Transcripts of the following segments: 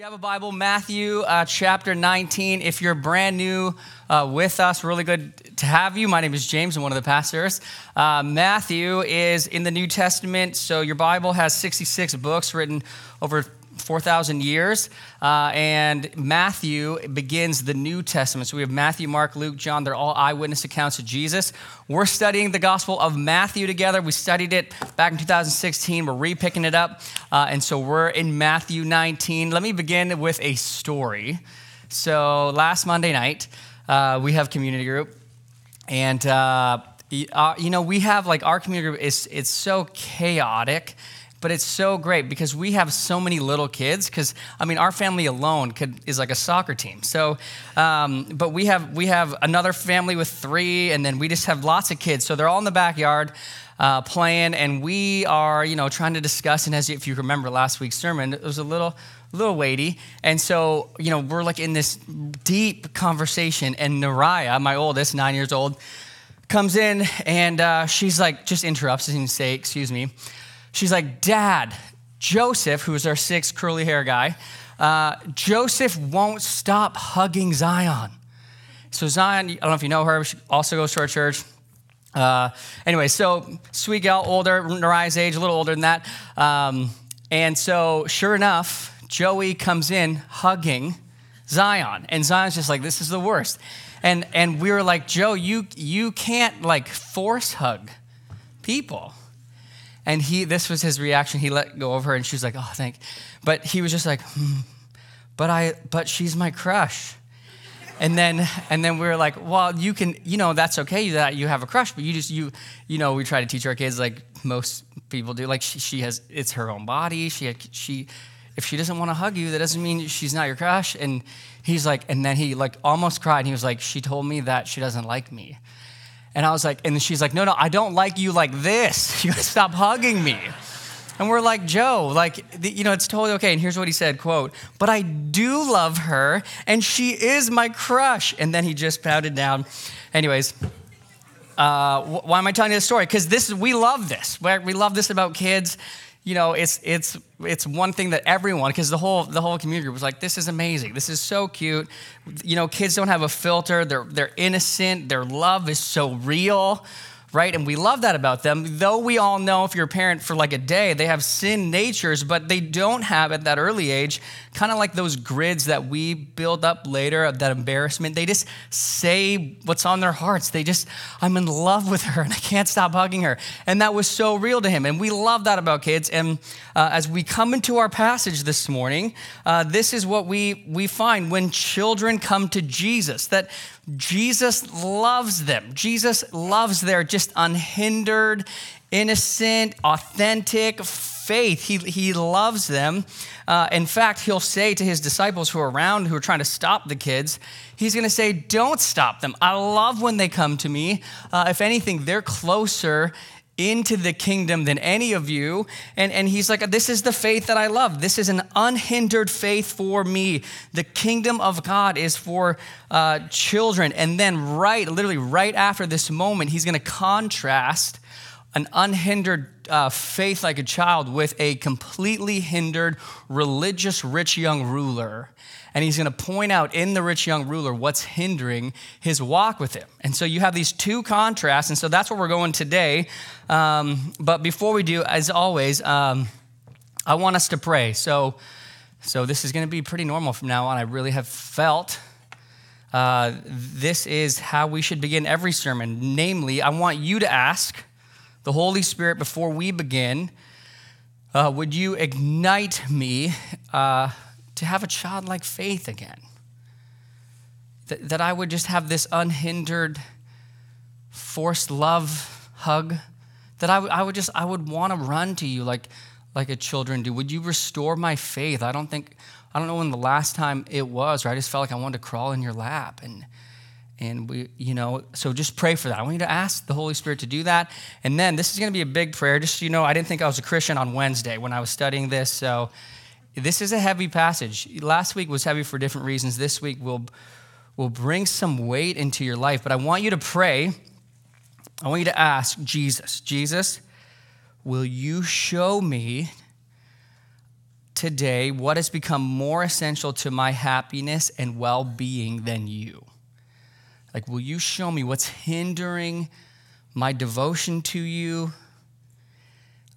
you have a Bible, Matthew uh, chapter 19. If you're brand new uh, with us, really good to have you. My name is James, I'm one of the pastors. Uh, Matthew is in the New Testament, so your Bible has 66 books written over 4,000 years. Uh, and Matthew begins the New Testament. So we have Matthew, Mark, Luke, John. They're all eyewitness accounts of Jesus. We're studying the Gospel of Matthew together. We studied it back in 2016. We're repicking it up. Uh, and so we're in Matthew 19. Let me begin with a story. So last Monday night, uh, we have community group. And, uh, uh, you know, we have like our community group is it's so chaotic but it's so great because we have so many little kids because i mean our family alone could, is like a soccer team. So um, but we have we have another family with three and then we just have lots of kids. So they're all in the backyard uh, playing and we are you know trying to discuss and as if you remember last week's sermon it was a little little weighty. And so you know we're like in this deep conversation and Nariah, my oldest nine years old comes in and uh, she's like just interrupts and say excuse me She's like, Dad, Joseph, who's our sixth curly hair guy, uh, Joseph won't stop hugging Zion. So, Zion, I don't know if you know her, she also goes to our church. Uh, anyway, so sweet gal, older, Nariah's age, a little older than that. Um, and so, sure enough, Joey comes in hugging Zion. And Zion's just like, this is the worst. And, and we were like, Joe, you, you can't like force hug people. And he, this was his reaction. He let go of her, and she was like, "Oh, thank." But he was just like, hmm, "But I, but she's my crush." And then, and then we were like, "Well, you can, you know, that's okay that you have a crush, but you just, you, you know, we try to teach our kids like most people do. Like she, she has, it's her own body. She, she, if she doesn't want to hug you, that doesn't mean she's not your crush." And he's like, and then he like almost cried. And He was like, "She told me that she doesn't like me." And I was like, and she's like, no, no, I don't like you like this. You gotta stop hugging me. And we're like, Joe, like, you know, it's totally okay. And here's what he said, quote, but I do love her and she is my crush. And then he just pouted down. Anyways, uh, why am I telling you this story? Because this, we love this. We love this about kids you know, it's it's it's one thing that everyone, because the whole the whole community group was like, this is amazing, this is so cute. You know, kids don't have a filter; they're they're innocent. Their love is so real right? And we love that about them. Though we all know if you're a parent for like a day, they have sin natures, but they don't have at that early age, kind of like those grids that we build up later of that embarrassment. They just say what's on their hearts. They just, I'm in love with her and I can't stop hugging her. And that was so real to him. And we love that about kids. And uh, as we come into our passage this morning, uh, this is what we, we find when children come to Jesus, that Jesus loves them. Jesus loves their just unhindered, innocent, authentic faith. He, he loves them. Uh, in fact, he'll say to his disciples who are around, who are trying to stop the kids, he's going to say, Don't stop them. I love when they come to me. Uh, if anything, they're closer into the kingdom than any of you. And, and he's like, This is the faith that I love. This is an unhindered faith for me. The kingdom of God is for uh, children. And then, right, literally right after this moment, he's going to contrast an unhindered uh, faith like a child with a completely hindered religious rich young ruler and he's going to point out in the rich young ruler what's hindering his walk with him. And so you have these two contrasts, and so that's where we're going today. Um, but before we do, as always, um, I want us to pray. So, so this is going to be pretty normal from now on. I really have felt uh, this is how we should begin every sermon. Namely, I want you to ask the Holy Spirit before we begin. Uh, would you ignite me uh, to have a childlike faith again. That, that I would just have this unhindered, forced love hug. That I, w- I would just, I would want to run to you like, like a children do. Would you restore my faith? I don't think, I don't know when the last time it was, or I just felt like I wanted to crawl in your lap. And, and we, you know, so just pray for that. I want you to ask the Holy Spirit to do that. And then this is going to be a big prayer. Just so you know, I didn't think I was a Christian on Wednesday when I was studying this. So this is a heavy passage. Last week was heavy for different reasons. This week will will bring some weight into your life. But I want you to pray. I want you to ask Jesus, Jesus, will you show me today what has become more essential to my happiness and well being than you? Like, will you show me what's hindering my devotion to you?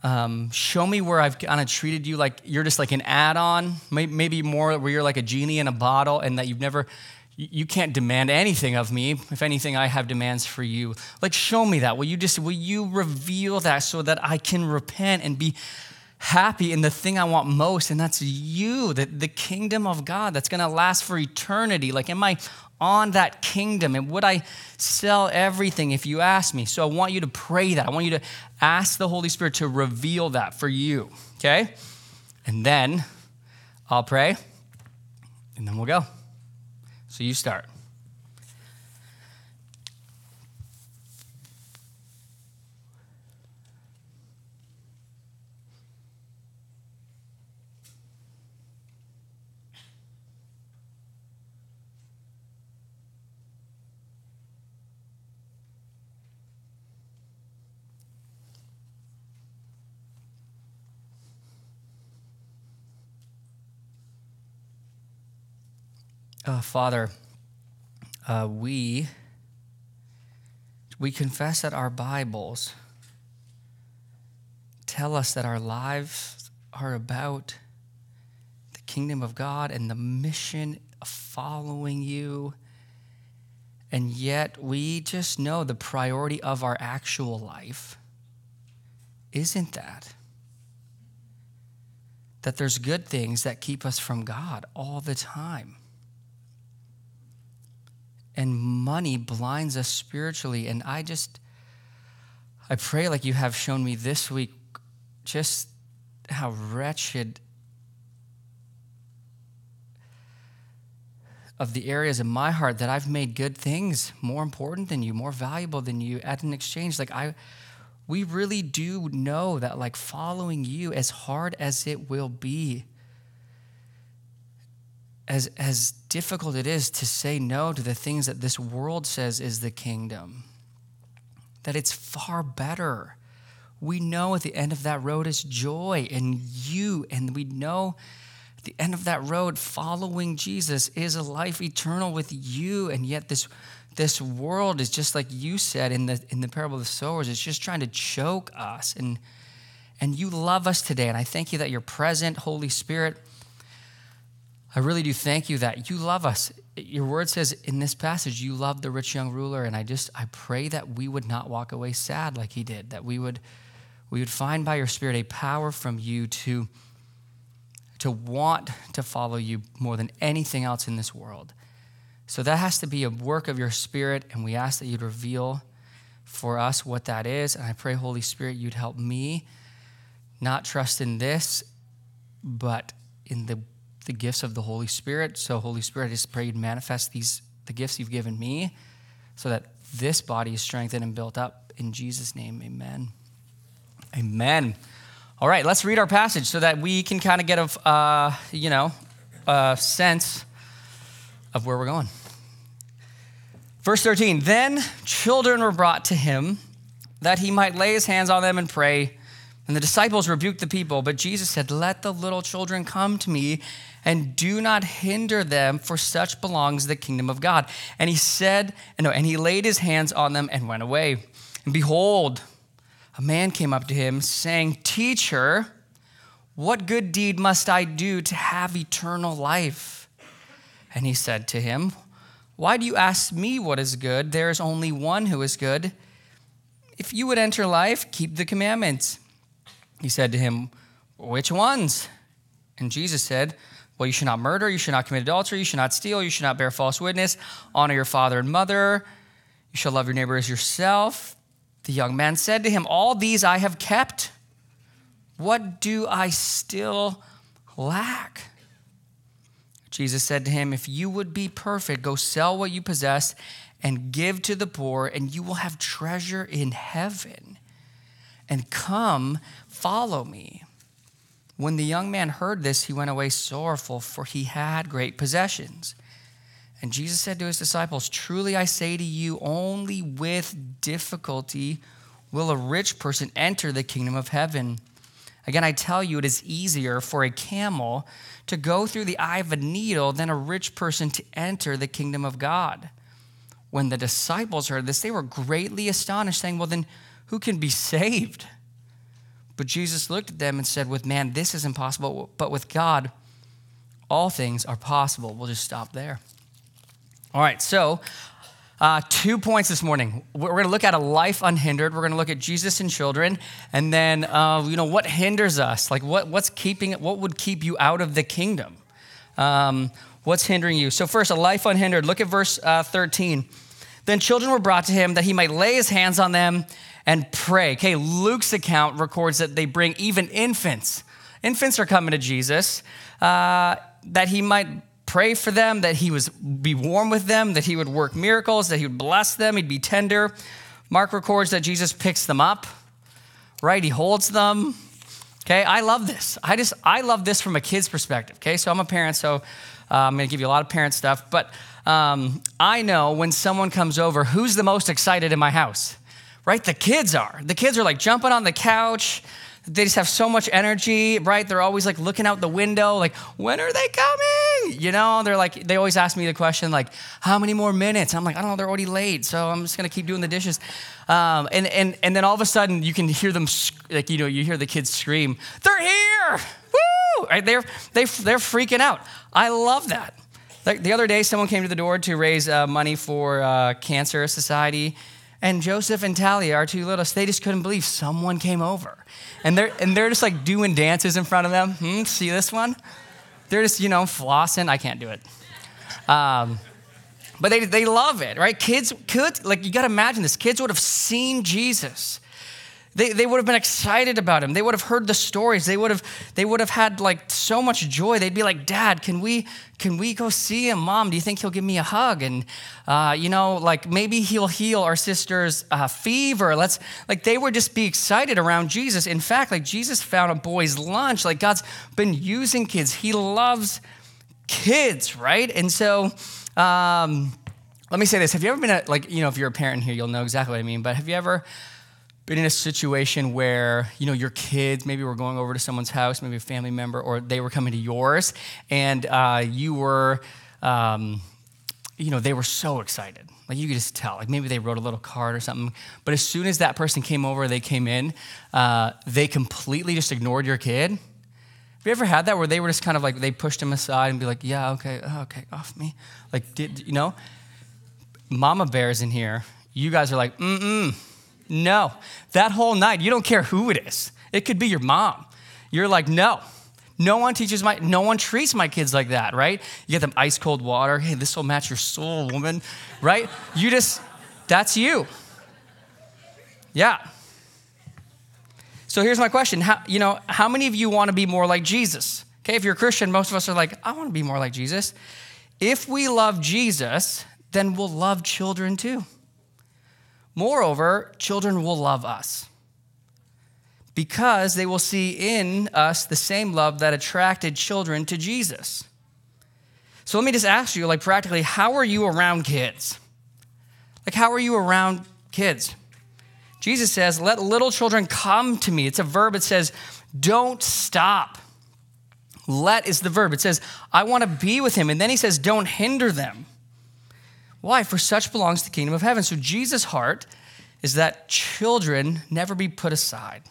Um, show me where I've kind of treated you like you're just like an add on, maybe more where you're like a genie in a bottle and that you've never, you can't demand anything of me. If anything, I have demands for you. Like, show me that. Will you just, will you reveal that so that I can repent and be happy in the thing I want most, and that's you, the, the kingdom of God that's gonna last for eternity. Like, am I on that kingdom? And would I sell everything if you ask me? So I want you to pray that. I want you to ask the Holy Spirit to reveal that for you, okay? And then I'll pray, and then we'll go. So you start. Uh, Father, uh, we we confess that our Bibles tell us that our lives are about the kingdom of God and the mission of following you. And yet we just know the priority of our actual life isn't that. That there's good things that keep us from God all the time and money blinds us spiritually. And I just, I pray like you have shown me this week just how wretched of the areas in my heart that I've made good things more important than you, more valuable than you at an exchange. Like I, we really do know that like following you, as hard as it will be, as, as difficult it is to say no to the things that this world says is the kingdom, that it's far better. We know at the end of that road is joy and you, and we know at the end of that road, following Jesus is a life eternal with you. And yet, this, this world is just like you said in the, in the parable of the sowers, it's just trying to choke us. And, and you love us today. And I thank you that you're present, Holy Spirit I really do thank you that you love us. Your word says in this passage, you love the rich young ruler. And I just, I pray that we would not walk away sad like he did, that we would, we would find by your spirit a power from you to, to want to follow you more than anything else in this world. So that has to be a work of your spirit. And we ask that you'd reveal for us what that is. And I pray, Holy Spirit, you'd help me not trust in this, but in the the gifts of the Holy Spirit. So, Holy Spirit, I just pray you'd manifest these the gifts you've given me so that this body is strengthened and built up. In Jesus' name, amen. Amen. All right, let's read our passage so that we can kind of get a, uh, you know, a sense of where we're going. Verse 13 Then children were brought to him that he might lay his hands on them and pray. And the disciples rebuked the people, but Jesus said, Let the little children come to me and do not hinder them, for such belongs the kingdom of God. And he said, no, and he laid his hands on them and went away. And behold, a man came up to him, saying, Teacher, what good deed must I do to have eternal life? And he said to him, Why do you ask me what is good? There is only one who is good. If you would enter life, keep the commandments. He said to him, Which ones? And Jesus said, well, you should not murder, you should not commit adultery, you should not steal, you should not bear false witness, honor your father and mother, you shall love your neighbor as yourself. The young man said to him, All these I have kept. What do I still lack? Jesus said to him, If you would be perfect, go sell what you possess and give to the poor, and you will have treasure in heaven. And come, follow me. When the young man heard this, he went away sorrowful, for he had great possessions. And Jesus said to his disciples, Truly I say to you, only with difficulty will a rich person enter the kingdom of heaven. Again, I tell you, it is easier for a camel to go through the eye of a needle than a rich person to enter the kingdom of God. When the disciples heard this, they were greatly astonished, saying, Well, then who can be saved? But Jesus looked at them and said, With man, this is impossible, but with God, all things are possible. We'll just stop there. All right, so uh, two points this morning. We're going to look at a life unhindered. We're going to look at Jesus and children, and then uh, you know what hinders us. Like what, what's keeping what would keep you out of the kingdom? Um, what's hindering you? So first, a life unhindered. Look at verse uh, 13. Then children were brought to him that he might lay his hands on them and pray. Okay, Luke's account records that they bring even infants. Infants are coming to Jesus uh, that he might pray for them, that he was be warm with them, that he would work miracles, that he would bless them, he'd be tender. Mark records that Jesus picks them up, right? He holds them. Okay, I love this. I just I love this from a kid's perspective. Okay, so I'm a parent, so uh, I'm going to give you a lot of parent stuff. But um, I know when someone comes over, who's the most excited in my house? Right, the kids are. The kids are like jumping on the couch they just have so much energy, right? They're always like looking out the window, like, when are they coming? You know, they're like, they always ask me the question, like, how many more minutes? I'm like, I don't know, they're already late, so I'm just gonna keep doing the dishes. Um, and, and, and then all of a sudden, you can hear them, like, you know, you hear the kids scream, they're here! Woo! Right? They're, they, they're freaking out. I love that. Like the other day, someone came to the door to raise uh, money for uh, Cancer Society, and Joseph and Talia, our two littlest, they just couldn't believe someone came over and they're and they're just like doing dances in front of them. Hmm, see this one? They're just you know flossing. I can't do it. Um, but they, they love it, right? Kids could, like, you got to imagine this. Kids would have seen Jesus. They, they would have been excited about him. They would have heard the stories. They would have, they would have had like so much joy. They'd be like, Dad, can we, can we go see him? Mom, do you think he'll give me a hug? And, uh, you know, like maybe he'll heal our sister's uh, fever. Let's, like, they would just be excited around Jesus. In fact, like, Jesus found a boy's lunch. Like, God's been using kids. He loves kids, right? And so, um, let me say this. Have you ever been, like, you know, if you're a parent here, you'll know exactly what I mean, but have you ever, been in a situation where you know your kids maybe were going over to someone's house maybe a family member or they were coming to yours and uh, you were um, you know they were so excited. Like you could just tell. Like maybe they wrote a little card or something. But as soon as that person came over they came in uh, they completely just ignored your kid. Have you ever had that where they were just kind of like they pushed him aside and be like yeah okay oh, okay off me. Like did you know? Mama bears in here you guys are like mm-mm no. That whole night, you don't care who it is. It could be your mom. You're like, no. No one teaches my, no one treats my kids like that, right? You get them ice cold water. Hey, this will match your soul, woman, right? You just, that's you. Yeah. So here's my question. How, you know, how many of you want to be more like Jesus? Okay, if you're a Christian, most of us are like, I want to be more like Jesus. If we love Jesus, then we'll love children too. Moreover, children will love us because they will see in us the same love that attracted children to Jesus. So let me just ask you, like, practically, how are you around kids? Like, how are you around kids? Jesus says, Let little children come to me. It's a verb, it says, Don't stop. Let is the verb. It says, I want to be with him. And then he says, Don't hinder them. Why? For such belongs the kingdom of heaven. So Jesus' heart is that children never be put aside.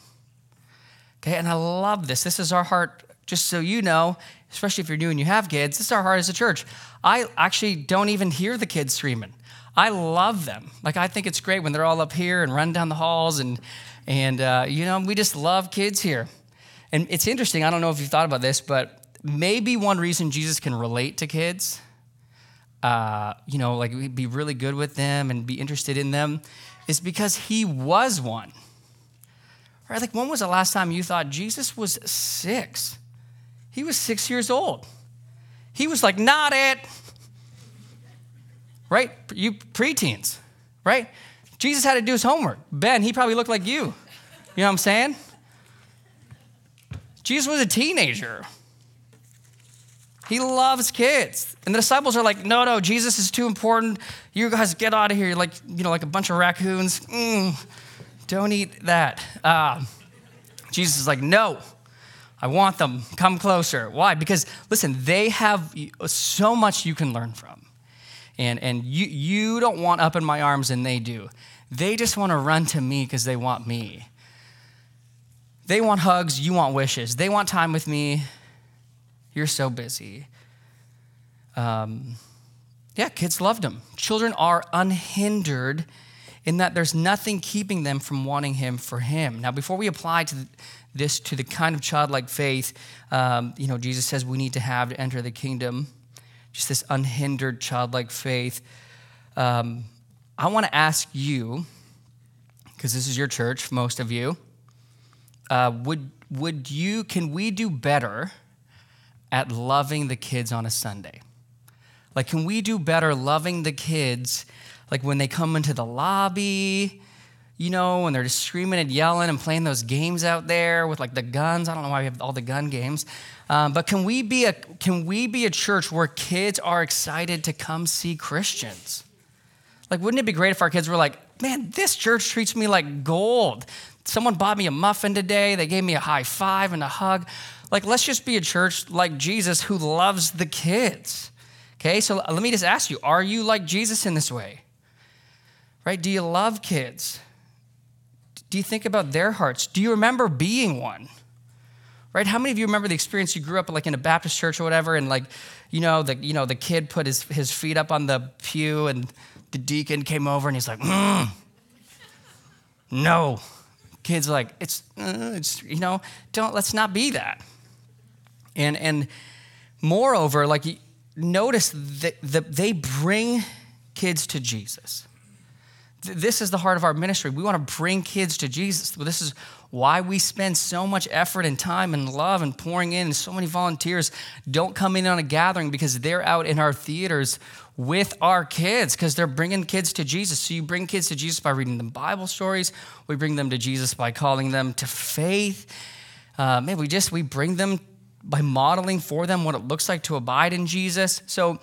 Okay, and I love this. This is our heart, just so you know, especially if you're new and you have kids, this is our heart as a church. I actually don't even hear the kids screaming. I love them. Like I think it's great when they're all up here and run down the halls and and uh, you know we just love kids here. And it's interesting. I don't know if you've thought about this, but maybe one reason Jesus can relate to kids uh, you know, like be really good with them and be interested in them is because he was one. Right? Like, when was the last time you thought Jesus was six? He was six years old. He was like, not it. Right? You preteens, right? Jesus had to do his homework. Ben, he probably looked like you. You know what I'm saying? Jesus was a teenager. He loves kids. And the disciples are like, no, no, Jesus is too important. You guys get out of here. You're like, you know, like a bunch of raccoons. Mm, don't eat that. Uh, Jesus is like, no, I want them. Come closer. Why? Because listen, they have so much you can learn from. And, and you, you don't want up in my arms, and they do. They just want to run to me because they want me. They want hugs, you want wishes. They want time with me. You're so busy. Um, yeah, kids loved him. Children are unhindered in that there's nothing keeping them from wanting him for him. Now, before we apply to this to the kind of childlike faith, um, you know, Jesus says we need to have to enter the kingdom, just this unhindered childlike faith. Um, I want to ask you, because this is your church, most of you, uh, would would you can we do better at loving the kids on a Sunday? Like, can we do better loving the kids, like when they come into the lobby, you know, when they're just screaming and yelling and playing those games out there with like the guns? I don't know why we have all the gun games. Um, but can we, be a, can we be a church where kids are excited to come see Christians? Like, wouldn't it be great if our kids were like, man, this church treats me like gold. Someone bought me a muffin today. They gave me a high five and a hug. Like, let's just be a church like Jesus who loves the kids. Okay, so let me just ask you are you like Jesus in this way? Right? Do you love kids? Do you think about their hearts? Do you remember being one? Right? How many of you remember the experience you grew up like in a Baptist church or whatever, and like, you know, the you know the kid put his, his feet up on the pew, and the deacon came over, and he's like, mm, no. Kids like it's uh, it's you know don't let's not be that. And and moreover, like notice that, that they bring kids to Jesus. This is the heart of our ministry. We want to bring kids to Jesus. This is why we spend so much effort and time and love and pouring in, and so many volunteers don't come in on a gathering because they're out in our theaters with our kids because they're bringing kids to Jesus. So you bring kids to Jesus by reading them Bible stories. We bring them to Jesus by calling them to faith. Uh, we just we bring them by modeling for them what it looks like to abide in Jesus. So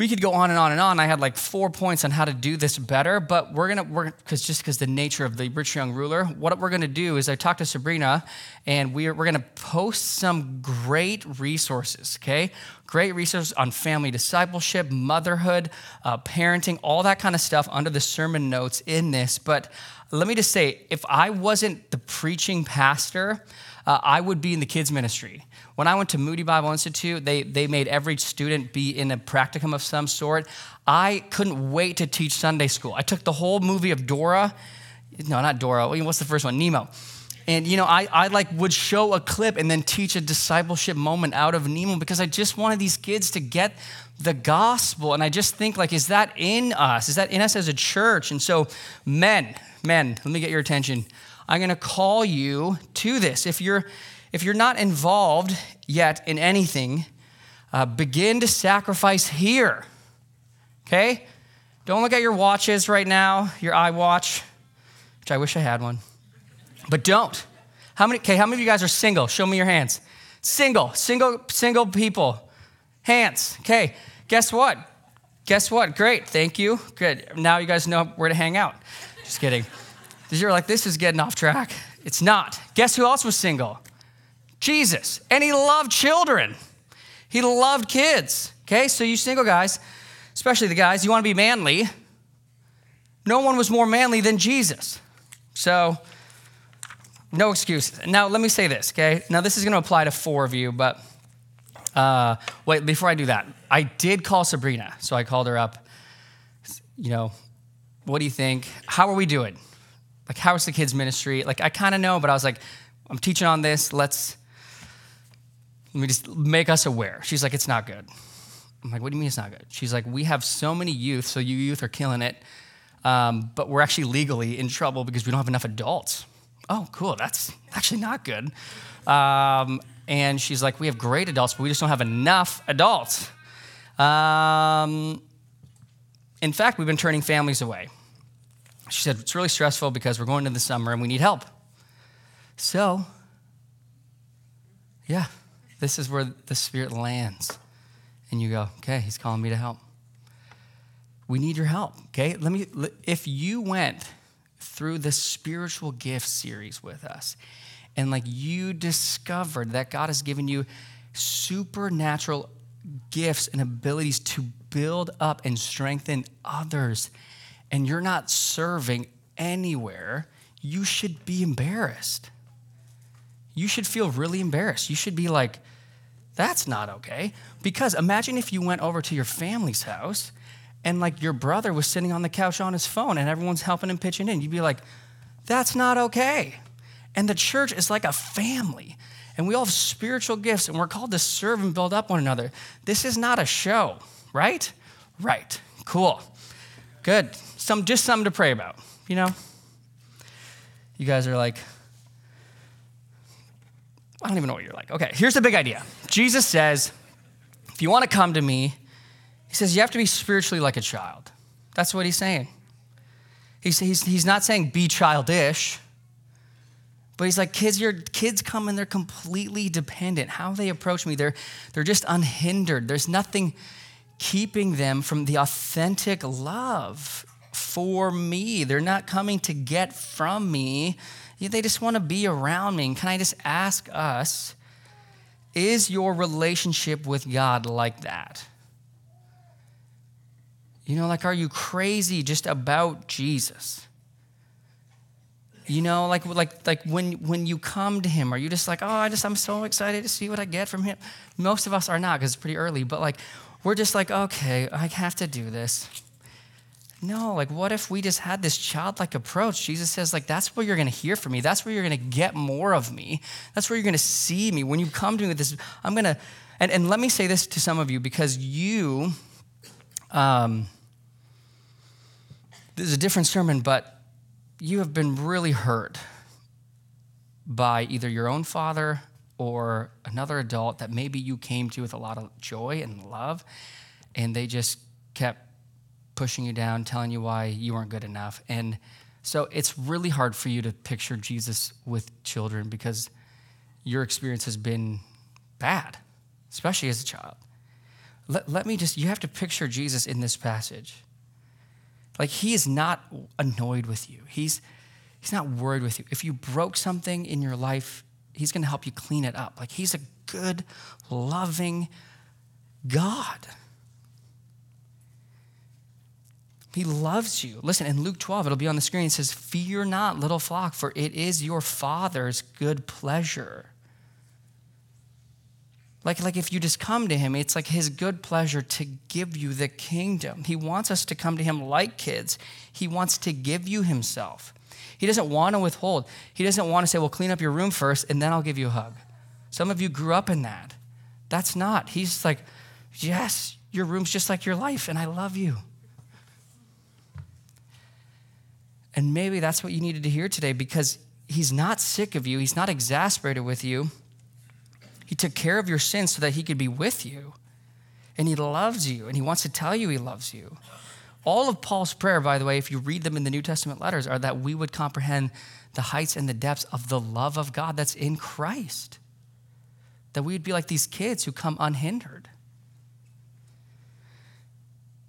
we could go on and on and on. I had like four points on how to do this better, but we're gonna work because just because the nature of the rich young ruler, what we're gonna do is I talked to Sabrina, and we're we're gonna post some great resources. Okay, great resources on family discipleship, motherhood, uh, parenting, all that kind of stuff under the sermon notes in this. But let me just say, if I wasn't the preaching pastor, uh, I would be in the kids ministry. When I went to Moody Bible Institute, they, they made every student be in a practicum of some sort. I couldn't wait to teach Sunday school. I took the whole movie of Dora. No, not Dora. What's the first one? Nemo. And you know, I, I like would show a clip and then teach a discipleship moment out of Nemo because I just wanted these kids to get the gospel. And I just think like, is that in us? Is that in us as a church? And so, men, men, let me get your attention. I'm going to call you to this. If you're if you're not involved yet in anything, uh, begin to sacrifice here. Okay? Don't look at your watches right now, your iWatch, which I wish I had one. But don't. How many, okay, how many of you guys are single? Show me your hands. Single, single, single people. Hands. Okay, guess what? Guess what? Great, thank you. Good. Now you guys know where to hang out. Just kidding. You're like, this is getting off track. It's not. Guess who else was single? Jesus. And he loved children. He loved kids. Okay, so you single guys, especially the guys, you want to be manly. No one was more manly than Jesus. So, no excuses. Now, let me say this, okay? Now, this is going to apply to four of you, but uh, wait, before I do that, I did call Sabrina. So I called her up. You know, what do you think? How are we doing? Like, how's the kids' ministry? Like, I kind of know, but I was like, I'm teaching on this. Let's let me just make us aware. She's like, it's not good. I'm like, what do you mean it's not good? She's like, we have so many youth, so you youth are killing it, um, but we're actually legally in trouble because we don't have enough adults. Oh, cool. That's actually not good. Um, and she's like, we have great adults, but we just don't have enough adults. Um, in fact, we've been turning families away. She said, it's really stressful because we're going into the summer and we need help. So, yeah, this is where the Spirit lands. And you go, okay, He's calling me to help. We need your help, okay? Let me, if you went through the spiritual gift series with us and like you discovered that God has given you supernatural gifts and abilities to build up and strengthen others, and you're not serving anywhere, you should be embarrassed. You should feel really embarrassed. You should be like, that's not okay. Because imagine if you went over to your family's house and like your brother was sitting on the couch on his phone and everyone's helping him pitching in. You'd be like, that's not okay. And the church is like a family. And we all have spiritual gifts and we're called to serve and build up one another. This is not a show, right? Right. Cool. Good. Some just something to pray about, you know? You guys are like, I don't even know what you're like. Okay, here's the big idea. Jesus says, if you want to come to me, he says you have to be spiritually like a child. That's what he's saying. He's, he's, he's not saying be childish, but he's like, kids, your kids come and they're completely dependent. How they approach me, they're, they're just unhindered. There's nothing keeping them from the authentic love for me. They're not coming to get from me. They just want to be around me. And can I just ask us, is your relationship with God like that? You know, like, are you crazy just about Jesus? You know, like, like, like when, when you come to him, are you just like, oh, I just, I'm so excited to see what I get from him? Most of us are not because it's pretty early, but like, we're just like, okay, I have to do this. No, like what if we just had this childlike approach? Jesus says, like, that's where you're gonna hear from me. That's where you're gonna get more of me. That's where you're gonna see me. When you come to me with this, I'm gonna, and, and let me say this to some of you because you, um, this is a different sermon, but you have been really hurt by either your own father or another adult that maybe you came to with a lot of joy and love, and they just kept pushing you down, telling you why you weren't good enough. And so it's really hard for you to picture Jesus with children because your experience has been bad, especially as a child. Let, let me just, you have to picture Jesus in this passage. Like he is not annoyed with you. He's he's not worried with you. If you broke something in your life, he's going to help you clean it up. Like he's a good, loving God. He loves you. Listen, in Luke 12, it'll be on the screen. It says, Fear not, little flock, for it is your Father's good pleasure like, like if you just come to him, it's like his good pleasure to give you the kingdom. He wants us to come to him like kids. He wants to give you himself. He doesn't want to withhold. He doesn't want to say, well, clean up your room first and then I'll give you a hug. Some of you grew up in that. That's not. He's like, yes, your room's just like your life and I love you. And maybe that's what you needed to hear today because he's not sick of you, he's not exasperated with you. He took care of your sins so that he could be with you. And he loves you, and he wants to tell you he loves you. All of Paul's prayer, by the way, if you read them in the New Testament letters, are that we would comprehend the heights and the depths of the love of God that's in Christ. That we would be like these kids who come unhindered.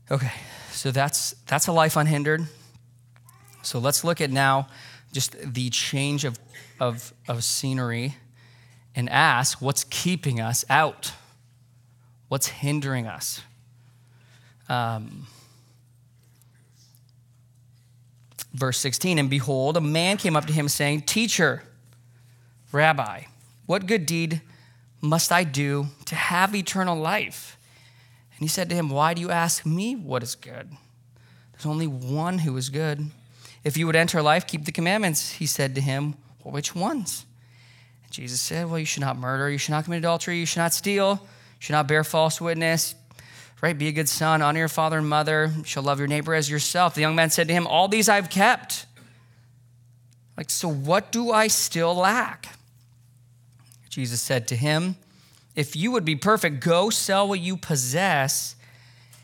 Okay, so that's that's a life unhindered. So let's look at now just the change of, of, of scenery and ask what's keeping us out? What's hindering us? Um, verse 16 And behold, a man came up to him saying, Teacher, Rabbi, what good deed must I do to have eternal life? And he said to him, Why do you ask me what is good? There's only one who is good. If you would enter life, keep the commandments. He said to him, well, Which ones? Jesus said, Well, you should not murder, you should not commit adultery, you should not steal, you should not bear false witness, right? Be a good son, honor your father and mother, you shall love your neighbor as yourself. The young man said to him, All these I've kept. Like, so what do I still lack? Jesus said to him, If you would be perfect, go sell what you possess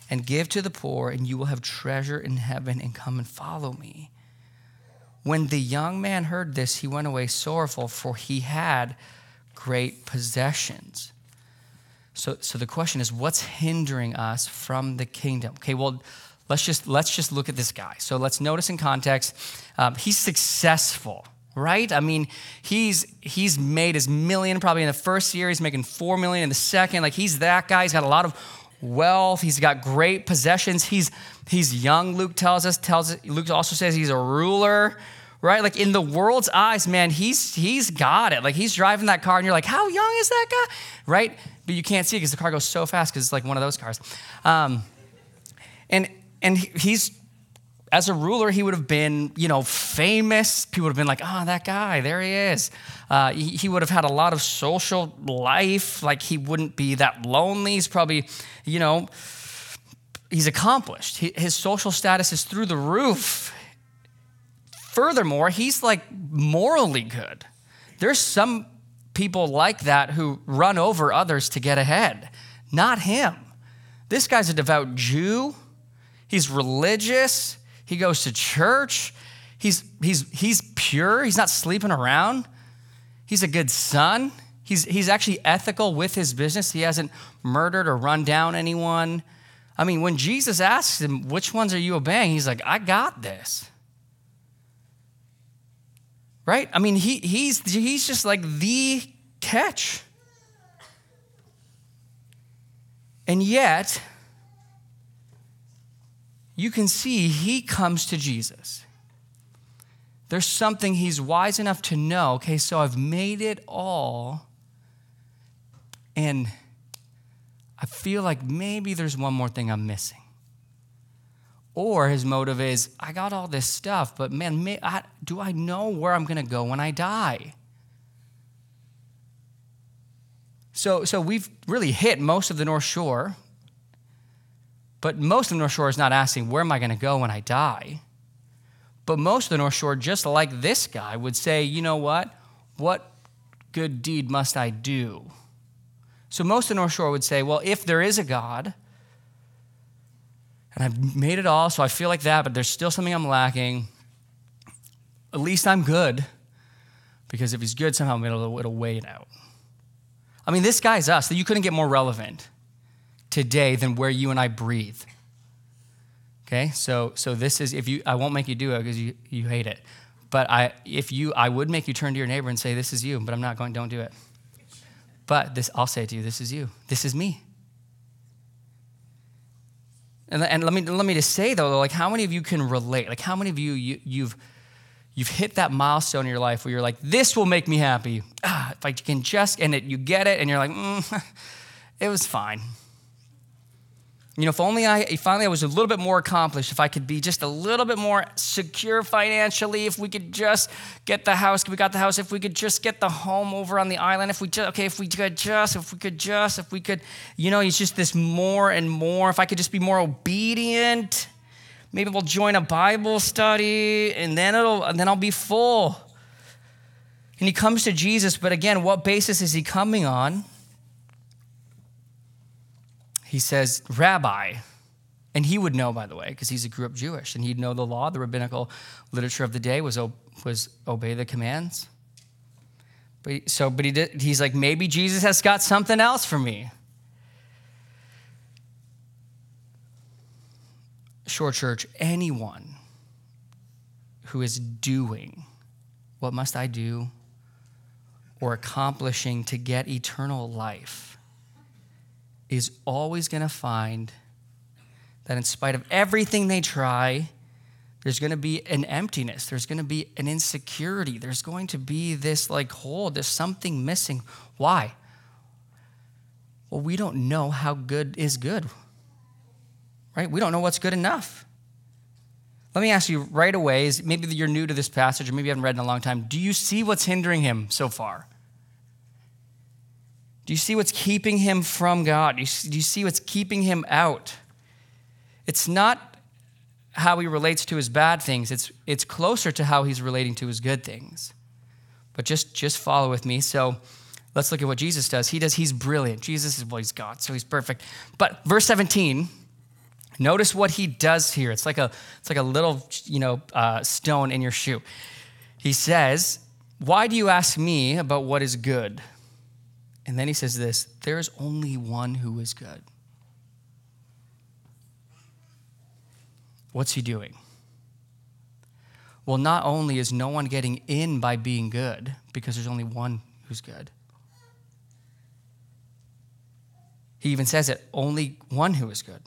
and give to the poor, and you will have treasure in heaven, and come and follow me. When the young man heard this, he went away sorrowful, for he had great possessions. So, so the question is, what's hindering us from the kingdom? Okay, well, let's just let's just look at this guy. So let's notice in context, um, he's successful, right? I mean, he's he's made his million probably in the first year. He's making four million in the second. Like he's that guy. He's got a lot of wealth. He's got great possessions. He's he's young. Luke tells us. Tells Luke also says he's a ruler, right? Like in the world's eyes, man, he's he's got it. Like he's driving that car, and you're like, how young is that guy, right? But you can't see it because the car goes so fast because it's like one of those cars. Um, and and he's as a ruler, he would have been, you know, famous. People would have been like, oh, that guy, there he is. Uh, he, he, would have had a lot of social life. Like, he wouldn't be that lonely. He's probably, you know, he's accomplished. He, his social status is through the roof. Furthermore, he's like morally good. There's some people like that who run over others to get ahead, not him. This guy's a devout Jew. He's religious. He goes to church. He's, he's, he's pure. He's not sleeping around. He's a good son. He's, he's actually ethical with his business. He hasn't murdered or run down anyone. I mean, when Jesus asks him, which ones are you obeying? He's like, I got this. Right? I mean, he, he's, he's just like the catch. And yet, you can see he comes to Jesus. There's something he's wise enough to know. Okay, so I've made it all, and I feel like maybe there's one more thing I'm missing. Or his motive is, I got all this stuff, but man, may, I, do I know where I'm going to go when I die? So, so we've really hit most of the North Shore. But most of the North Shore is not asking, where am I going to go when I die? But most of the North Shore, just like this guy, would say, you know what? What good deed must I do? So most of the North Shore would say, well, if there is a God, and I've made it all, so I feel like that, but there's still something I'm lacking, at least I'm good. Because if he's good, somehow it'll, it'll weigh it out. I mean, this guy's us. You couldn't get more relevant today than where you and I breathe. Okay, so so this is if you I won't make you do it because you, you hate it. But I if you I would make you turn to your neighbor and say, This is you, but I'm not going, don't do it. But this I'll say to you, this is you. This is me. And, and let me let me just say though, like how many of you can relate? Like how many of you, you you've you've hit that milestone in your life where you're like, this will make me happy. Ah, if I can just and it you get it, and you're like, mm, it was fine. You know, if only I, if finally I was a little bit more accomplished, if I could be just a little bit more secure financially, if we could just get the house, we got the house, if we could just get the home over on the island, if we just, okay, if we could just, if we could just, if we could, you know, it's just this more and more. If I could just be more obedient, maybe we'll join a Bible study and then it'll, and then I'll be full. And he comes to Jesus, but again, what basis is he coming on? He says, Rabbi. And he would know, by the way, because he grew up Jewish, and he'd know the law, the rabbinical literature of the day was, was obey the commands. But he, so, but he did, he's like, maybe Jesus has got something else for me. Shore Church, anyone who is doing what must I do or accomplishing to get eternal life is always going to find that in spite of everything they try, there's going to be an emptiness. There's going to be an insecurity. There's going to be this like hole. There's something missing. Why? Well, we don't know how good is good, right? We don't know what's good enough. Let me ask you right away is maybe you're new to this passage or maybe you haven't read in a long time. Do you see what's hindering him so far? Do you see what's keeping him from God? Do you, see what's keeping him out? It's not how he relates to his bad things, it's, it's closer to how he's relating to his good things. But just, just follow with me. So let's look at what Jesus does. He does, he's brilliant. Jesus is, well, he's God, so he's perfect. But verse 17, notice what he does here. It's like a, it's like a little, you know, uh, stone in your shoe. He says, Why do you ask me about what is good? And then he says this there is only one who is good. What's he doing? Well, not only is no one getting in by being good, because there's only one who's good, he even says it only one who is good.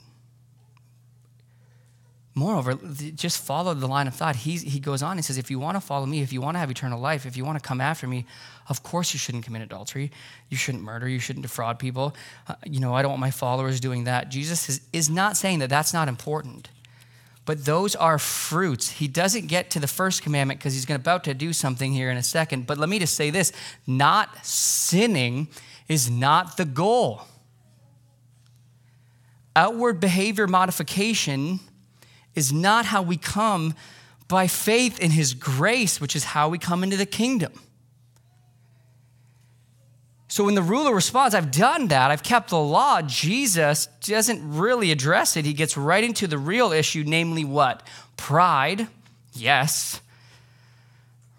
Moreover, just follow the line of thought. He's, he goes on and says, If you want to follow me, if you want to have eternal life, if you want to come after me, of course you shouldn't commit adultery. You shouldn't murder. You shouldn't defraud people. Uh, you know, I don't want my followers doing that. Jesus is, is not saying that that's not important, but those are fruits. He doesn't get to the first commandment because he's about to do something here in a second. But let me just say this not sinning is not the goal. Outward behavior modification is not how we come by faith in his grace, which is how we come into the kingdom. So when the ruler responds, I've done that, I've kept the law, Jesus doesn't really address it. He gets right into the real issue, namely what? Pride, yes.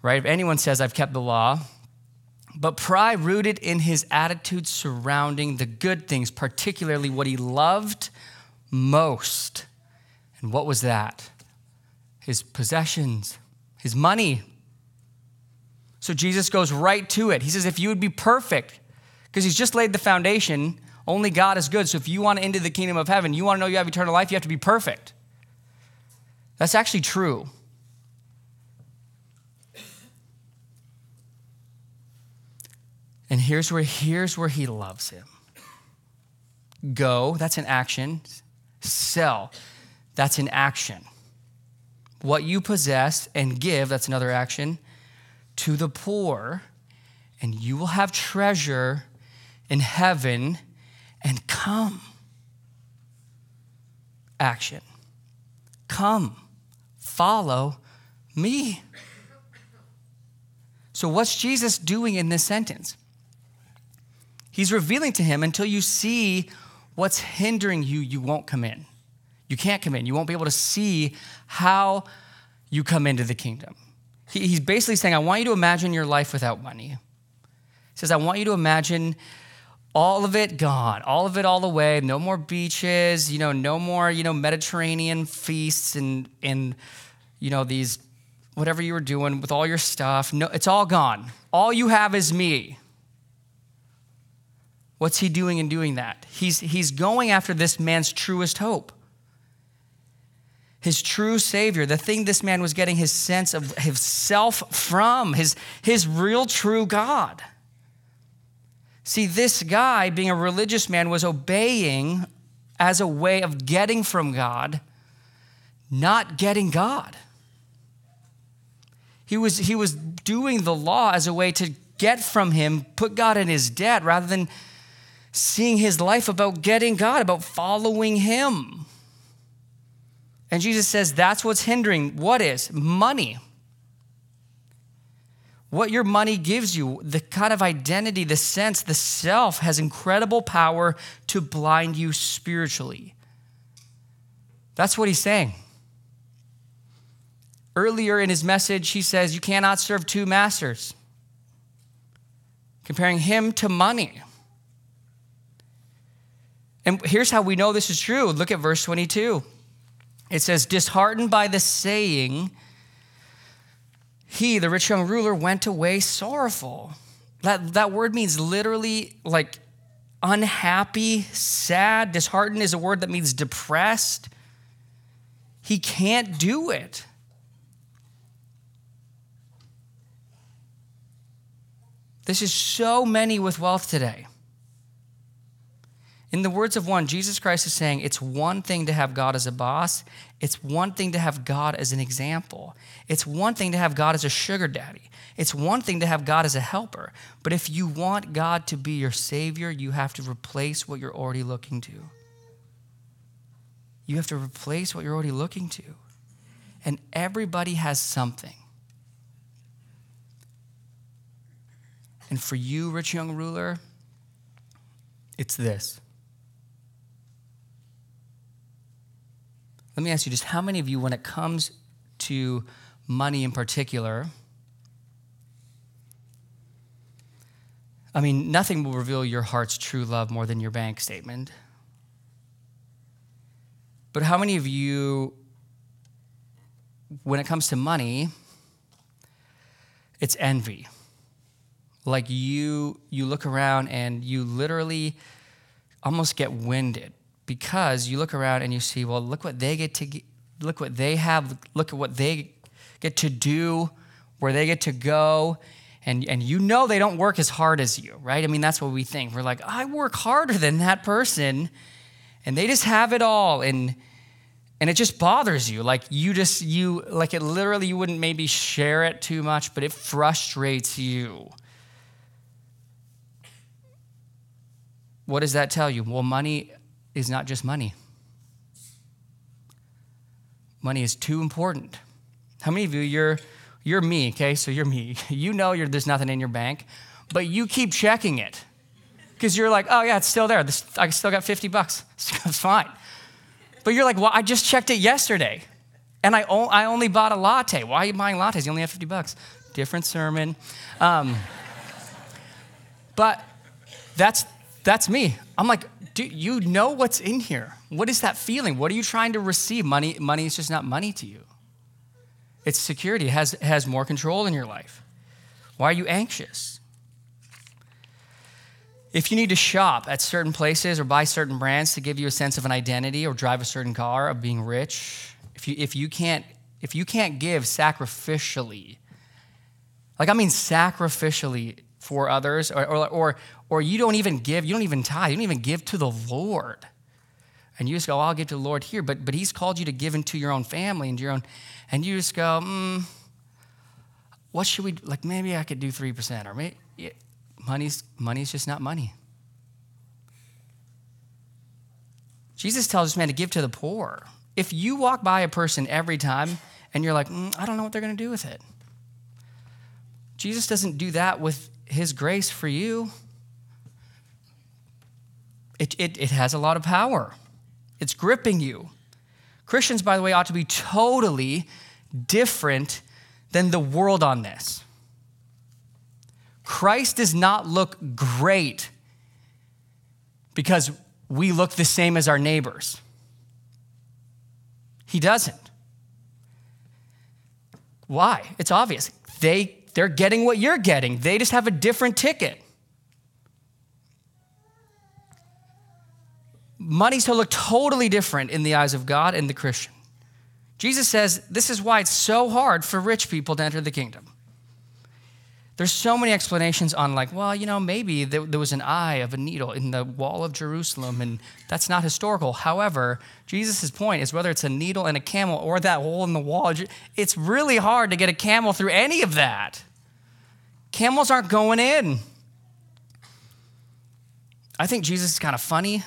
Right? If anyone says, I've kept the law, but pride rooted in his attitude surrounding the good things, particularly what he loved most. And what was that? His possessions, his money. So Jesus goes right to it. He says, If you would be perfect, because he's just laid the foundation, only God is good. So if you want to enter the kingdom of heaven, you want to know you have eternal life, you have to be perfect. That's actually true. And here's where, here's where he loves him. Go, that's an action. Sell, that's an action. What you possess and give, that's another action, to the poor, and you will have treasure in heaven and come. Action. Come. Follow me. So, what's Jesus doing in this sentence? He's revealing to him until you see what's hindering you, you won't come in. You can't come in. You won't be able to see how you come into the kingdom. He, he's basically saying, I want you to imagine your life without money. He says, I want you to imagine all of it gone, all of it all the way, no more beaches, you know, no more, you know, Mediterranean feasts and, and you know, these, whatever you were doing with all your stuff. No, it's all gone. All you have is me. What's he doing in doing that? He's, he's going after this man's truest hope his true Savior, the thing this man was getting his sense of himself from, his, his real true God. See, this guy, being a religious man, was obeying as a way of getting from God, not getting God. He was, he was doing the law as a way to get from him, put God in his debt, rather than seeing his life about getting God, about following him. And Jesus says that's what's hindering. What is? Money. What your money gives you, the kind of identity, the sense, the self has incredible power to blind you spiritually. That's what he's saying. Earlier in his message, he says, You cannot serve two masters, comparing him to money. And here's how we know this is true. Look at verse 22. It says, disheartened by the saying, he, the rich young ruler, went away sorrowful. That, that word means literally like unhappy, sad. Disheartened is a word that means depressed. He can't do it. This is so many with wealth today. In the words of one, Jesus Christ is saying it's one thing to have God as a boss, it's one thing to have God as an example, it's one thing to have God as a sugar daddy, it's one thing to have God as a helper. But if you want God to be your Savior, you have to replace what you're already looking to. You have to replace what you're already looking to. And everybody has something. And for you, rich young ruler, it's this Let me ask you just how many of you, when it comes to money in particular, I mean, nothing will reveal your heart's true love more than your bank statement. But how many of you, when it comes to money, it's envy. Like you you look around and you literally almost get winded because you look around and you see, well, look what they get to look what they have, look at what they get to do, where they get to go. And, and you know they don't work as hard as you, right? I mean, that's what we think. We're like, I work harder than that person, and they just have it all. And and it just bothers you like you just you like it literally you wouldn't maybe share it too much but it frustrates you what does that tell you well money is not just money money is too important how many of you you're you're me okay so you're me you know you're, there's nothing in your bank but you keep checking it because you're like oh yeah it's still there this, i still got 50 bucks it's fine but you're like, well, I just checked it yesterday and I, o- I only bought a latte. Why are you buying lattes? You only have 50 bucks. Different sermon. Um, but that's, that's me. I'm like, dude, you know what's in here. What is that feeling? What are you trying to receive? Money, money is just not money to you. It's security. It has, it has more control in your life. Why are you anxious? If you need to shop at certain places or buy certain brands to give you a sense of an identity or drive a certain car of being rich, if you, if you, can't, if you can't give sacrificially, like I mean sacrificially for others, or, or, or, or you don't even give, you don't even tithe, you don't even give to the Lord. And you just go, oh, I'll give to the Lord here. But, but He's called you to give into your own family and your own, and you just go, hmm, what should we, like maybe I could do 3%, or maybe, money's, money's just not money. Jesus tells this man to give to the poor. If you walk by a person every time and you're like, mm, I don't know what they're going to do with it, Jesus doesn't do that with his grace for you. It, it, it has a lot of power, it's gripping you. Christians, by the way, ought to be totally different than the world on this. Christ does not look great because we look the same as our neighbors. He doesn't. Why? It's obvious. They, they're getting what you're getting, they just have a different ticket. Money's to look totally different in the eyes of God and the Christian. Jesus says this is why it's so hard for rich people to enter the kingdom. There's so many explanations on, like, well, you know, maybe there, was an eye of a needle in the wall of Jerusalem, and that's not historical. However, Jesus' point is whether it's a needle in a camel or that hole in the wall, it's really hard to get a camel through any of that. Camels aren't going in. I think Jesus is kind of funny,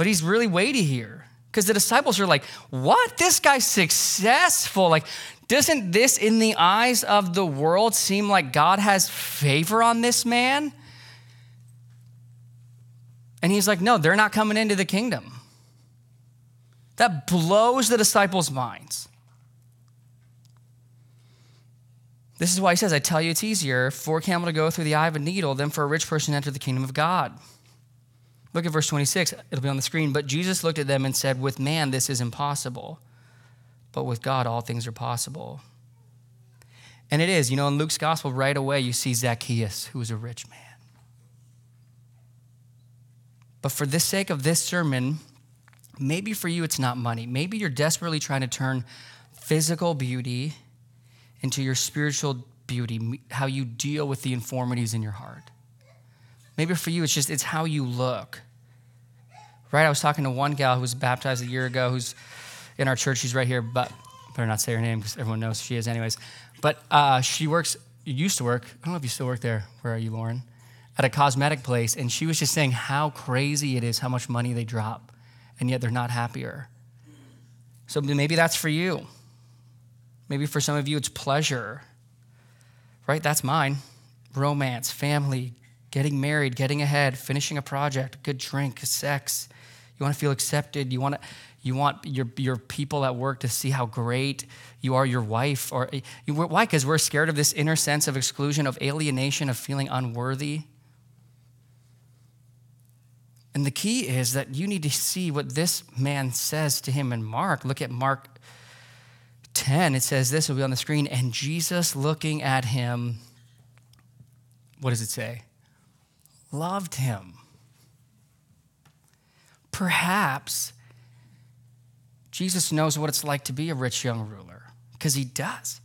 but he's really weighty here. Because the disciples are like, what? This guy's successful. Like, doesn't this, in the eyes of the world, seem like God has favor on this man? And he's like, No, they're not coming into the kingdom. That blows the disciples' minds. This is why he says, I tell you, it's easier for a camel to go through the eye of a needle than for a rich person to enter the kingdom of God. Look at verse 26, it'll be on the screen. But Jesus looked at them and said, With man, this is impossible but with God, all things are possible. And it is, you know, in Luke's gospel, right away, you see Zacchaeus, who was a rich man. But for the sake of this sermon, maybe for you it's not money. Maybe you're desperately trying to turn physical beauty into your spiritual beauty, how you deal with the informities in your heart. Maybe for you it's just it's how you look. Right? I was talking to one gal who was baptized a year ago who's in our church. She's right here, but better not say her name because everyone knows she is, anyways. But uh, she works, used to work, I don't know if you still work there. Where are you, Lauren? At a cosmetic place. And she was just saying how crazy it is how much money they drop, and yet they're not happier. So maybe that's for you. Maybe for some of you, it's pleasure, right? That's mine. Romance, family, getting married, getting ahead, finishing a project, good drink, sex. You want to feel accepted. You want to you want your, your people at work to see how great you are, your wife. Or you, why? Because we're scared of this inner sense of exclusion, of alienation, of feeling unworthy. And the key is that you need to see what this man says to him in Mark. Look at Mark 10, it says this will be on the screen. And Jesus looking at him, what does it say? Loved him. Perhaps Jesus knows what it's like to be a rich young ruler, because he does.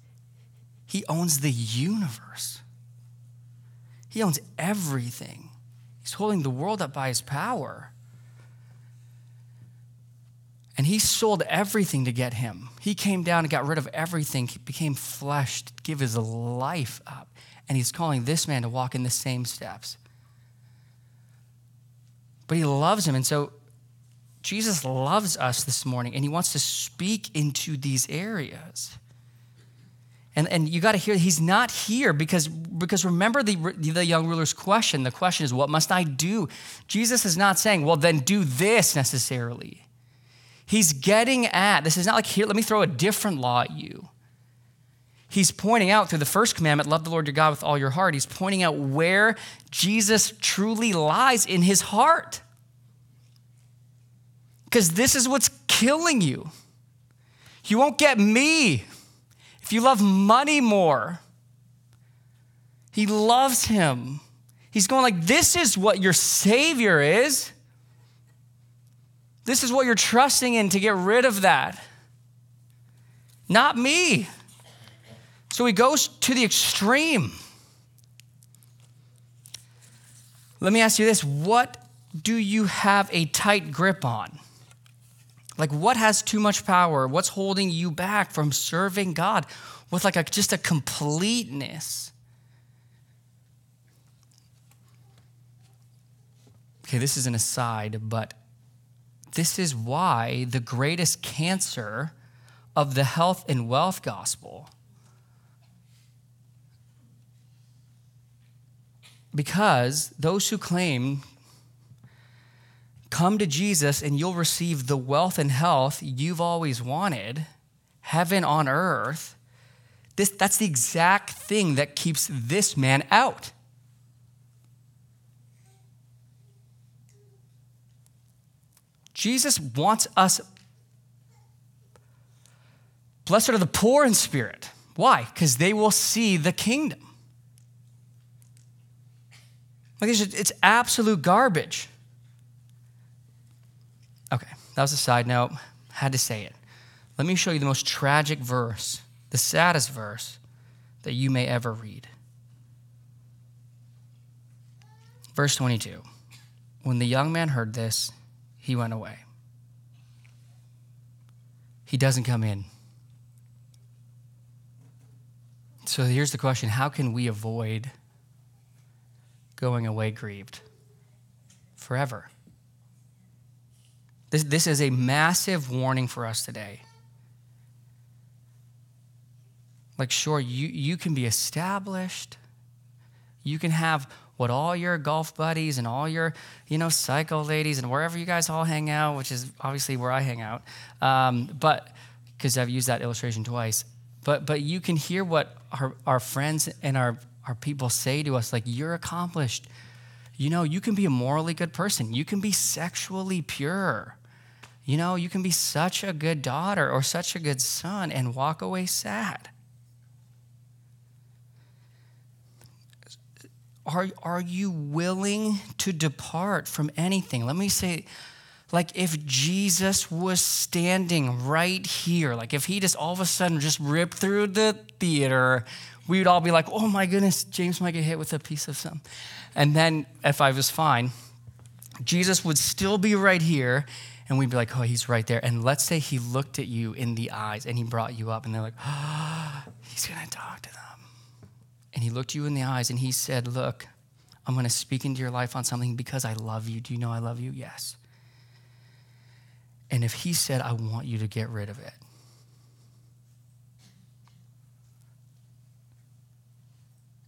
He owns the universe, he owns everything. He's holding the world up by his power. And he sold everything to get him. He came down and got rid of everything, he became flesh to give his life up. And he's calling this man to walk in the same steps. But he loves him. And so Jesus loves us this morning, and he wants to speak into these areas. And, and you got to hear, he's not here because, because remember the, the young ruler's question. The question is, what must I do? Jesus is not saying, well, then do this necessarily. He's getting at, this is not like, here, let me throw a different law at you. He's pointing out through the first commandment, love the Lord your God with all your heart. He's pointing out where Jesus truly lies in his heart. Because this is what's killing you. You won't get me if you love money more. He loves him. He's going like, this is what your Savior is. This is what you're trusting in to get rid of that. Not me. So he goes to the extreme. Let me ask you this what do you have a tight grip on? Like, what has too much power? What's holding you back from serving God with like a, just a completeness? Okay, this is an aside, but this is why the greatest cancer of the health and wealth gospel because those who claim come to Jesus and you'll receive the wealth and health you've always wanted, heaven on earth. This, that's the exact thing that keeps this man out. Jesus wants us. Blessed are the poor in spirit. Why? Because they will see the kingdom. Like it's, it's absolute garbage. Okay, that was a side note. Had to say it. Let me show you the most tragic verse, the saddest verse that you may ever read. Verse 22. When the young man heard this, he went away. He doesn't come in. So here's the question How can we avoid going away grieved forever? This, this is a massive warning for us today. Like, sure, you, you can be established. You can have what all your golf buddies and all your, you know, cycle ladies and wherever you guys all hang out, which is obviously where I hang out, um, but because I've used that illustration twice. But but you can hear what our, our friends and our, our people say to us, like, you're accomplished. You know, you can be a morally good person. You can be sexually pure. You know, you can be such a good daughter or such a good son and walk away sad. Are, are you willing to depart from anything? Let me say, like if Jesus was standing right here, like if he just all of a sudden just ripped through the theater, we would all be like, oh my goodness, James might get hit with a piece of something. And then if I was fine, Jesus would still be right here, and we'd be like, oh, he's right there. And let's say he looked at you in the eyes and he brought you up, and they're like, oh, he's gonna talk to them. And he looked you in the eyes and he said, Look, I'm going to speak into your life on something because I love you. Do you know I love you? Yes. And if he said, I want you to get rid of it,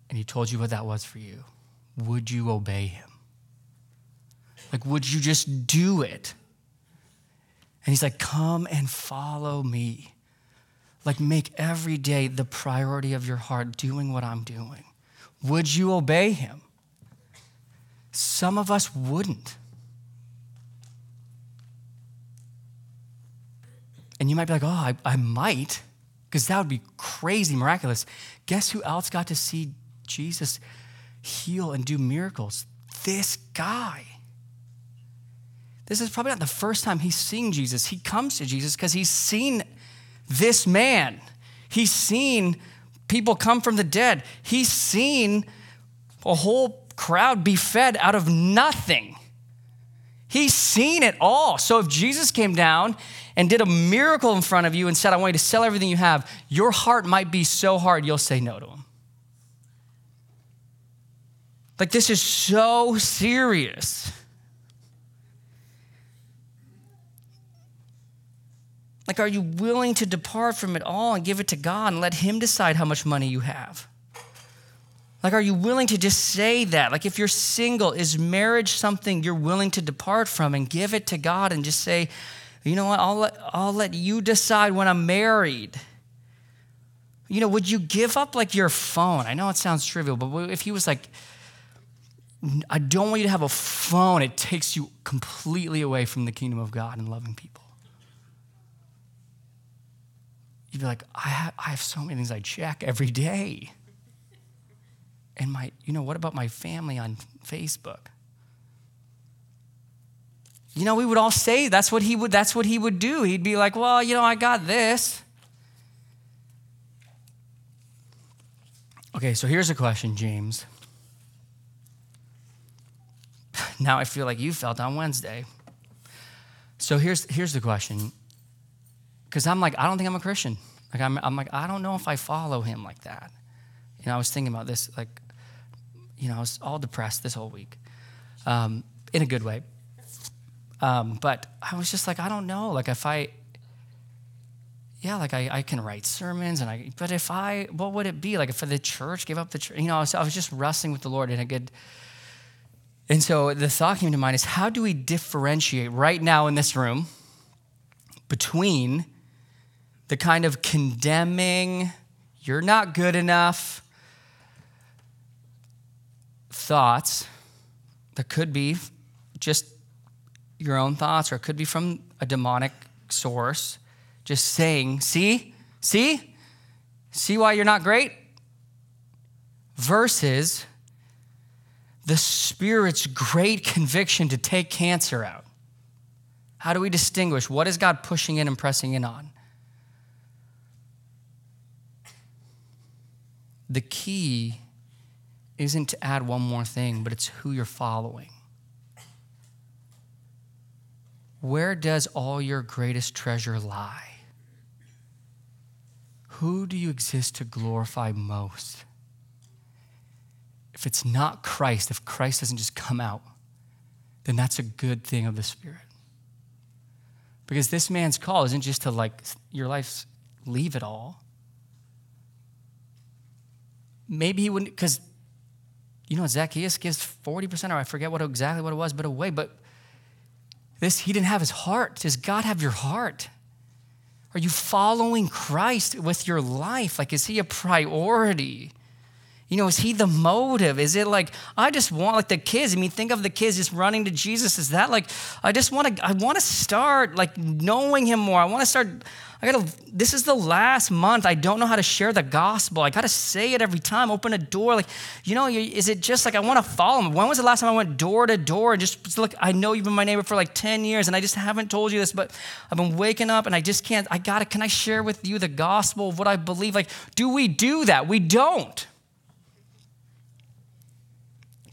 and he told you what that was for you, would you obey him? Like, would you just do it? And he's like, Come and follow me. Like, make every day the priority of your heart doing what I'm doing. Would you obey him? Some of us wouldn't. And you might be like, oh, I, I might. because that would be crazy miraculous. Guess who else got to see Jesus heal and do miracles? This guy. This is probably not the first time he's seeing Jesus. He comes to Jesus because he's seen this man. He's seen people come from the dead. He's seen a whole crowd be fed out of nothing. He's seen it all. So if Jesus came down and did a miracle in front of you and said, I want you to sell everything you have, your heart might be so hard you'll say no to him. Like, this is so serious. Like, are you willing to depart from it all and give it to God and let Him decide how much money you have? Like, are you willing to just say that? Like, if you're single, is marriage something you're willing to depart from and give it to God and just say, you know what, I'll let, I'll let you decide when I'm married? You know, would you give up like your phone? I know it sounds trivial, but if he was like, I don't want you to have a phone, it takes you completely away from the kingdom of God and loving people. You'd be like, I have, I have so many things I check every day. And my, you know, what about my family on Facebook? You know, we would all say that's what he would that's what he would do. He'd be like, "Well, you know, I got this." Okay, so here's a question, James. Now I feel like you felt on Wednesday. So here's here's the question because I'm like, I don't think I'm a Christian. Like, I'm, I'm like, I don't know if I follow him like that. You know, I was thinking about this, like, you know, I was all depressed this whole week um, in a good way. Um, but I was just like, I don't know. Like, if I, yeah, like I, I can write sermons and I, but if I, what would it be? Like, if the church gave up the church, you know, was, I was just wrestling with the Lord in a good, and so the thought came to mind is how do we differentiate right now in this room between the kind of condemning, you're not good enough thoughts that could be just your own thoughts or it could be from a demonic source, just saying, see, see, see why you're not great? Versus the Spirit's great conviction to take cancer out. How do we distinguish? What is God pushing in and pressing in on? the key isn't to add one more thing, but it's who you're following. Where does all your greatest treasure lie? Who do you exist to glorify most? If it's not Christ, if Christ doesn't just come out, then that's a good thing of the Spirit. Because this man's call isn't just to like your life, leave it all maybe he wouldn't, because, you know, Zacchaeus gives 40%, or I forget what exactly what it was, but away. But this, he didn't have his heart. Does God have your heart? Are you following Christ with your life? Like, is he a priority? You know, is he the motive? Is it like, I just want, like the kids, I mean, think of the kids just running to Jesus. Is that like, I just want to, I want to start like knowing him more. I want to start, I gotta, this is the last month. I don't know how to share the gospel. I gotta say it every time, open a door. Like, you know, is it just like I wanna follow him? When was the last time I went door to door and just look, I know you've been my neighbor for like 10 years and I just haven't told you this, but I've been waking up and I just can't, I gotta, can I share with you the gospel of what I believe? Like, do we do that? We don't.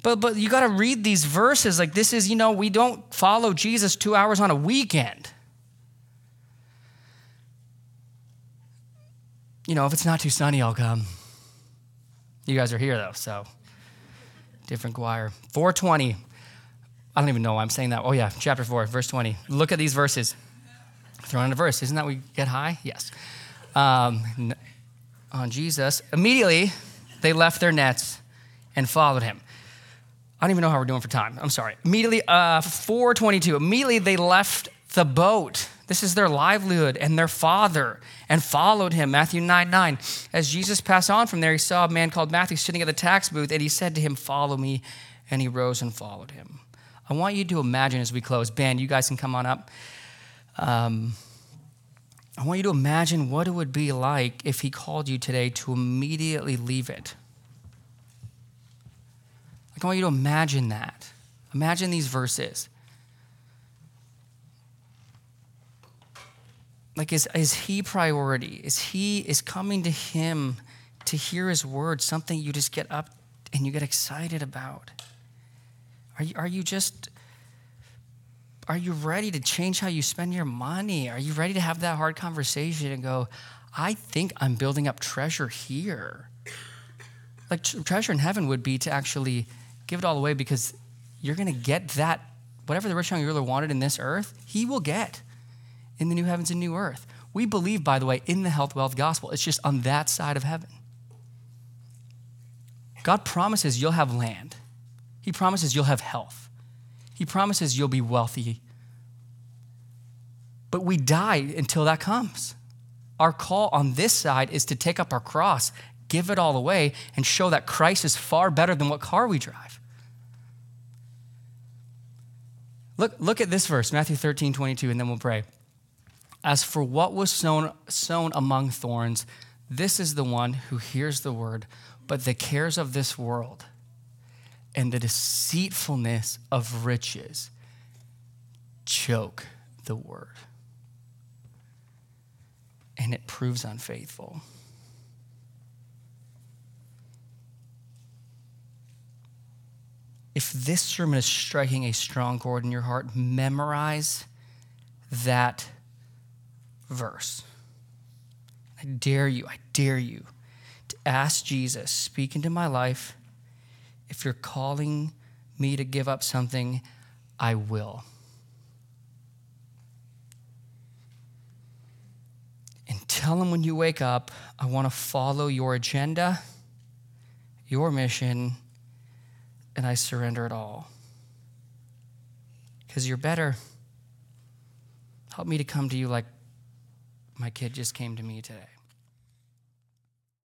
But, but you got to read these verses like this is, you know, we don't follow Jesus two hours on a weekend. You know, if it's not too sunny, I'll come. You guys are here though, so different choir. 420. I don't even know why I'm saying that. Oh, yeah, chapter 4, verse 20. Look at these verses. Throw in a verse. Isn't that we get high? Yes. Um, on Jesus. Immediately, they left their nets and followed him. I don't even know how we're doing for time. I'm sorry. Immediately, uh, 422. Immediately they left the boat. This is their livelihood and their father and followed him. Matthew 9 9. As Jesus passed on from there, he saw a man called Matthew sitting at the tax booth, and he said to him, Follow me. And he rose and followed him. I want you to imagine as we close, band, you guys can come on up. Um, I want you to imagine what it would be like if he called you today to immediately leave it. Like, I want you to imagine that. Imagine these verses. Like, is, is he priority? Is he, is coming to him to hear his word something you just get up and you get excited about? Are you, are you just, are you ready to change how you spend your money? Are you ready to have that hard conversation and go, I think I'm building up treasure here? Like, treasure in heaven would be to actually give it all away because you're going to get that, whatever the rich young ruler wanted in this earth, he will get in the new heavens and new earth. We believe, by the way, in the health, wealth gospel. It's just on that side of heaven. God promises you'll have land, He promises you'll have health, He promises you'll be wealthy. But we die until that comes. Our call on this side is to take up our cross, give it all away, and show that Christ is far better than what car we drive. Look, look at this verse, Matthew 13, 22, and then we'll pray. As for what was sown, sown among thorns, this is the one who hears the word, but the cares of this world and the deceitfulness of riches choke the word. And it proves unfaithful. If this sermon is striking a strong chord in your heart, memorize that verse. I dare you, I dare you to ask Jesus, speak into my life. If you're calling me to give up something, I will. And tell him when you wake up, I want to follow your agenda, your mission, and I surrender it all. Because you're better. Help me to come to you like my kid just came to me today.